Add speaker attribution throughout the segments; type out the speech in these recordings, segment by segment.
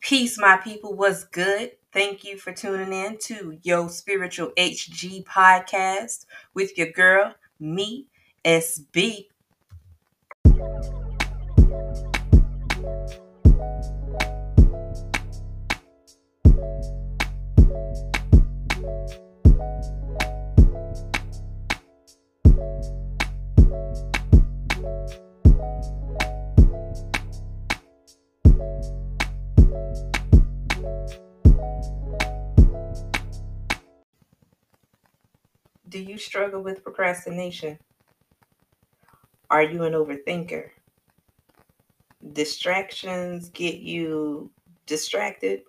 Speaker 1: Peace, my people. What's good? Thank you for tuning in to Yo Spiritual HG podcast with your girl, me, SB. Do you struggle with procrastination? Are you an overthinker? Distractions get you distracted?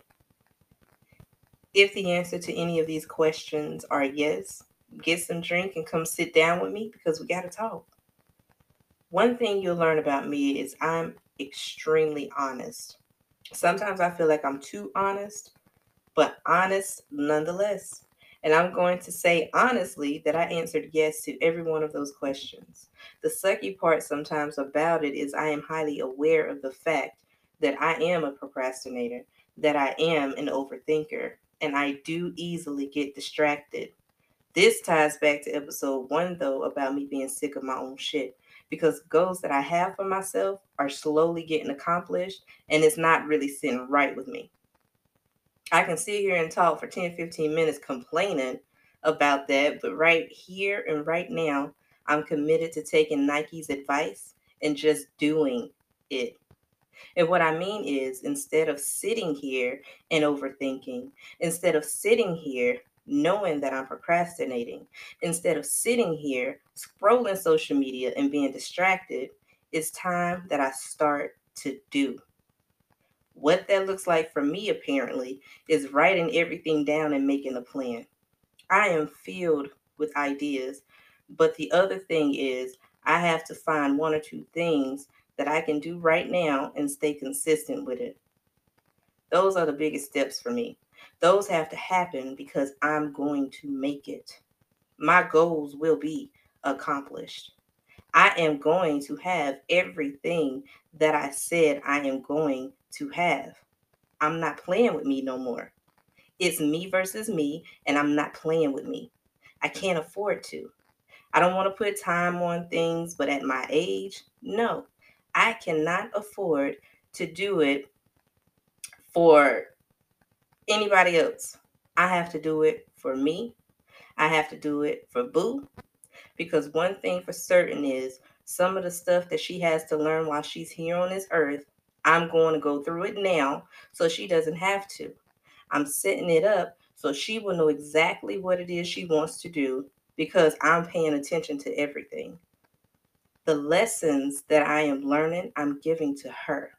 Speaker 1: If the answer to any of these questions are yes, get some drink and come sit down with me because we got to talk. One thing you'll learn about me is I'm extremely honest. Sometimes I feel like I'm too honest, but honest nonetheless. And I'm going to say honestly that I answered yes to every one of those questions. The sucky part sometimes about it is I am highly aware of the fact that I am a procrastinator, that I am an overthinker, and I do easily get distracted. This ties back to episode one, though, about me being sick of my own shit because goals that I have for myself are slowly getting accomplished and it's not really sitting right with me. I can sit here and talk for 10, 15 minutes complaining about that, but right here and right now, I'm committed to taking Nike's advice and just doing it. And what I mean is, instead of sitting here and overthinking, instead of sitting here knowing that I'm procrastinating, instead of sitting here scrolling social media and being distracted, it's time that I start to do. What that looks like for me, apparently, is writing everything down and making a plan. I am filled with ideas, but the other thing is, I have to find one or two things that I can do right now and stay consistent with it. Those are the biggest steps for me. Those have to happen because I'm going to make it. My goals will be accomplished. I am going to have everything that I said I am going to have. I'm not playing with me no more. It's me versus me, and I'm not playing with me. I can't afford to. I don't want to put time on things, but at my age, no, I cannot afford to do it for anybody else. I have to do it for me. I have to do it for Boo. Because one thing for certain is some of the stuff that she has to learn while she's here on this earth, I'm going to go through it now so she doesn't have to. I'm setting it up so she will know exactly what it is she wants to do because I'm paying attention to everything. The lessons that I am learning, I'm giving to her.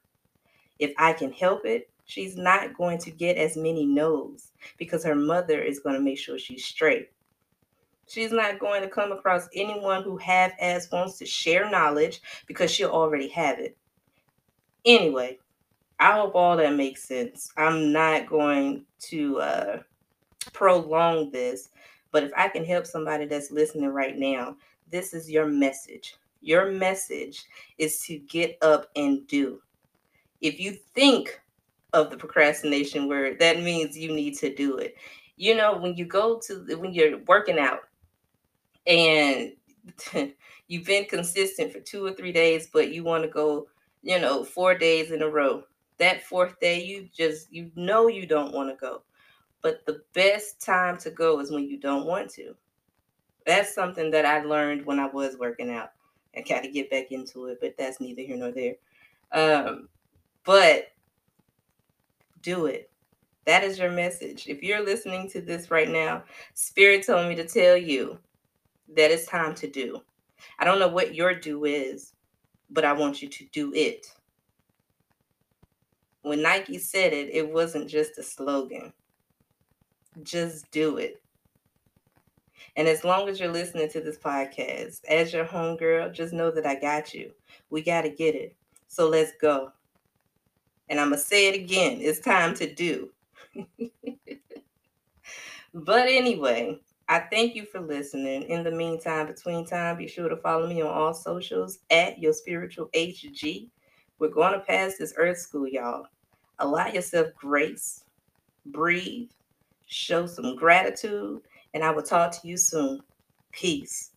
Speaker 1: If I can help it, she's not going to get as many no's because her mother is going to make sure she's straight. She's not going to come across anyone who half ass wants to share knowledge because she'll already have it. Anyway, I hope all that makes sense. I'm not going to uh, prolong this, but if I can help somebody that's listening right now, this is your message. Your message is to get up and do. If you think of the procrastination word, that means you need to do it. You know, when you go to when you're working out and you've been consistent for two or three days, but you want to go, you know, four days in a row. That fourth day, you just you know you don't want to go. But the best time to go is when you don't want to. That's something that I learned when I was working out. I got to get back into it, but that's neither here nor there. Um, but do it. That is your message. If you're listening to this right now, Spirit told me to tell you that it's time to do. I don't know what your do is, but I want you to do it. When Nike said it, it wasn't just a slogan. Just do it. And as long as you're listening to this podcast, as your homegirl, just know that I got you. We got to get it. So let's go. And I'm going to say it again it's time to do. but anyway, I thank you for listening. In the meantime, between time, be sure to follow me on all socials at your spiritual HG. We're going to pass this earth school, y'all. Allow yourself grace, breathe, show some gratitude, and I will talk to you soon. Peace.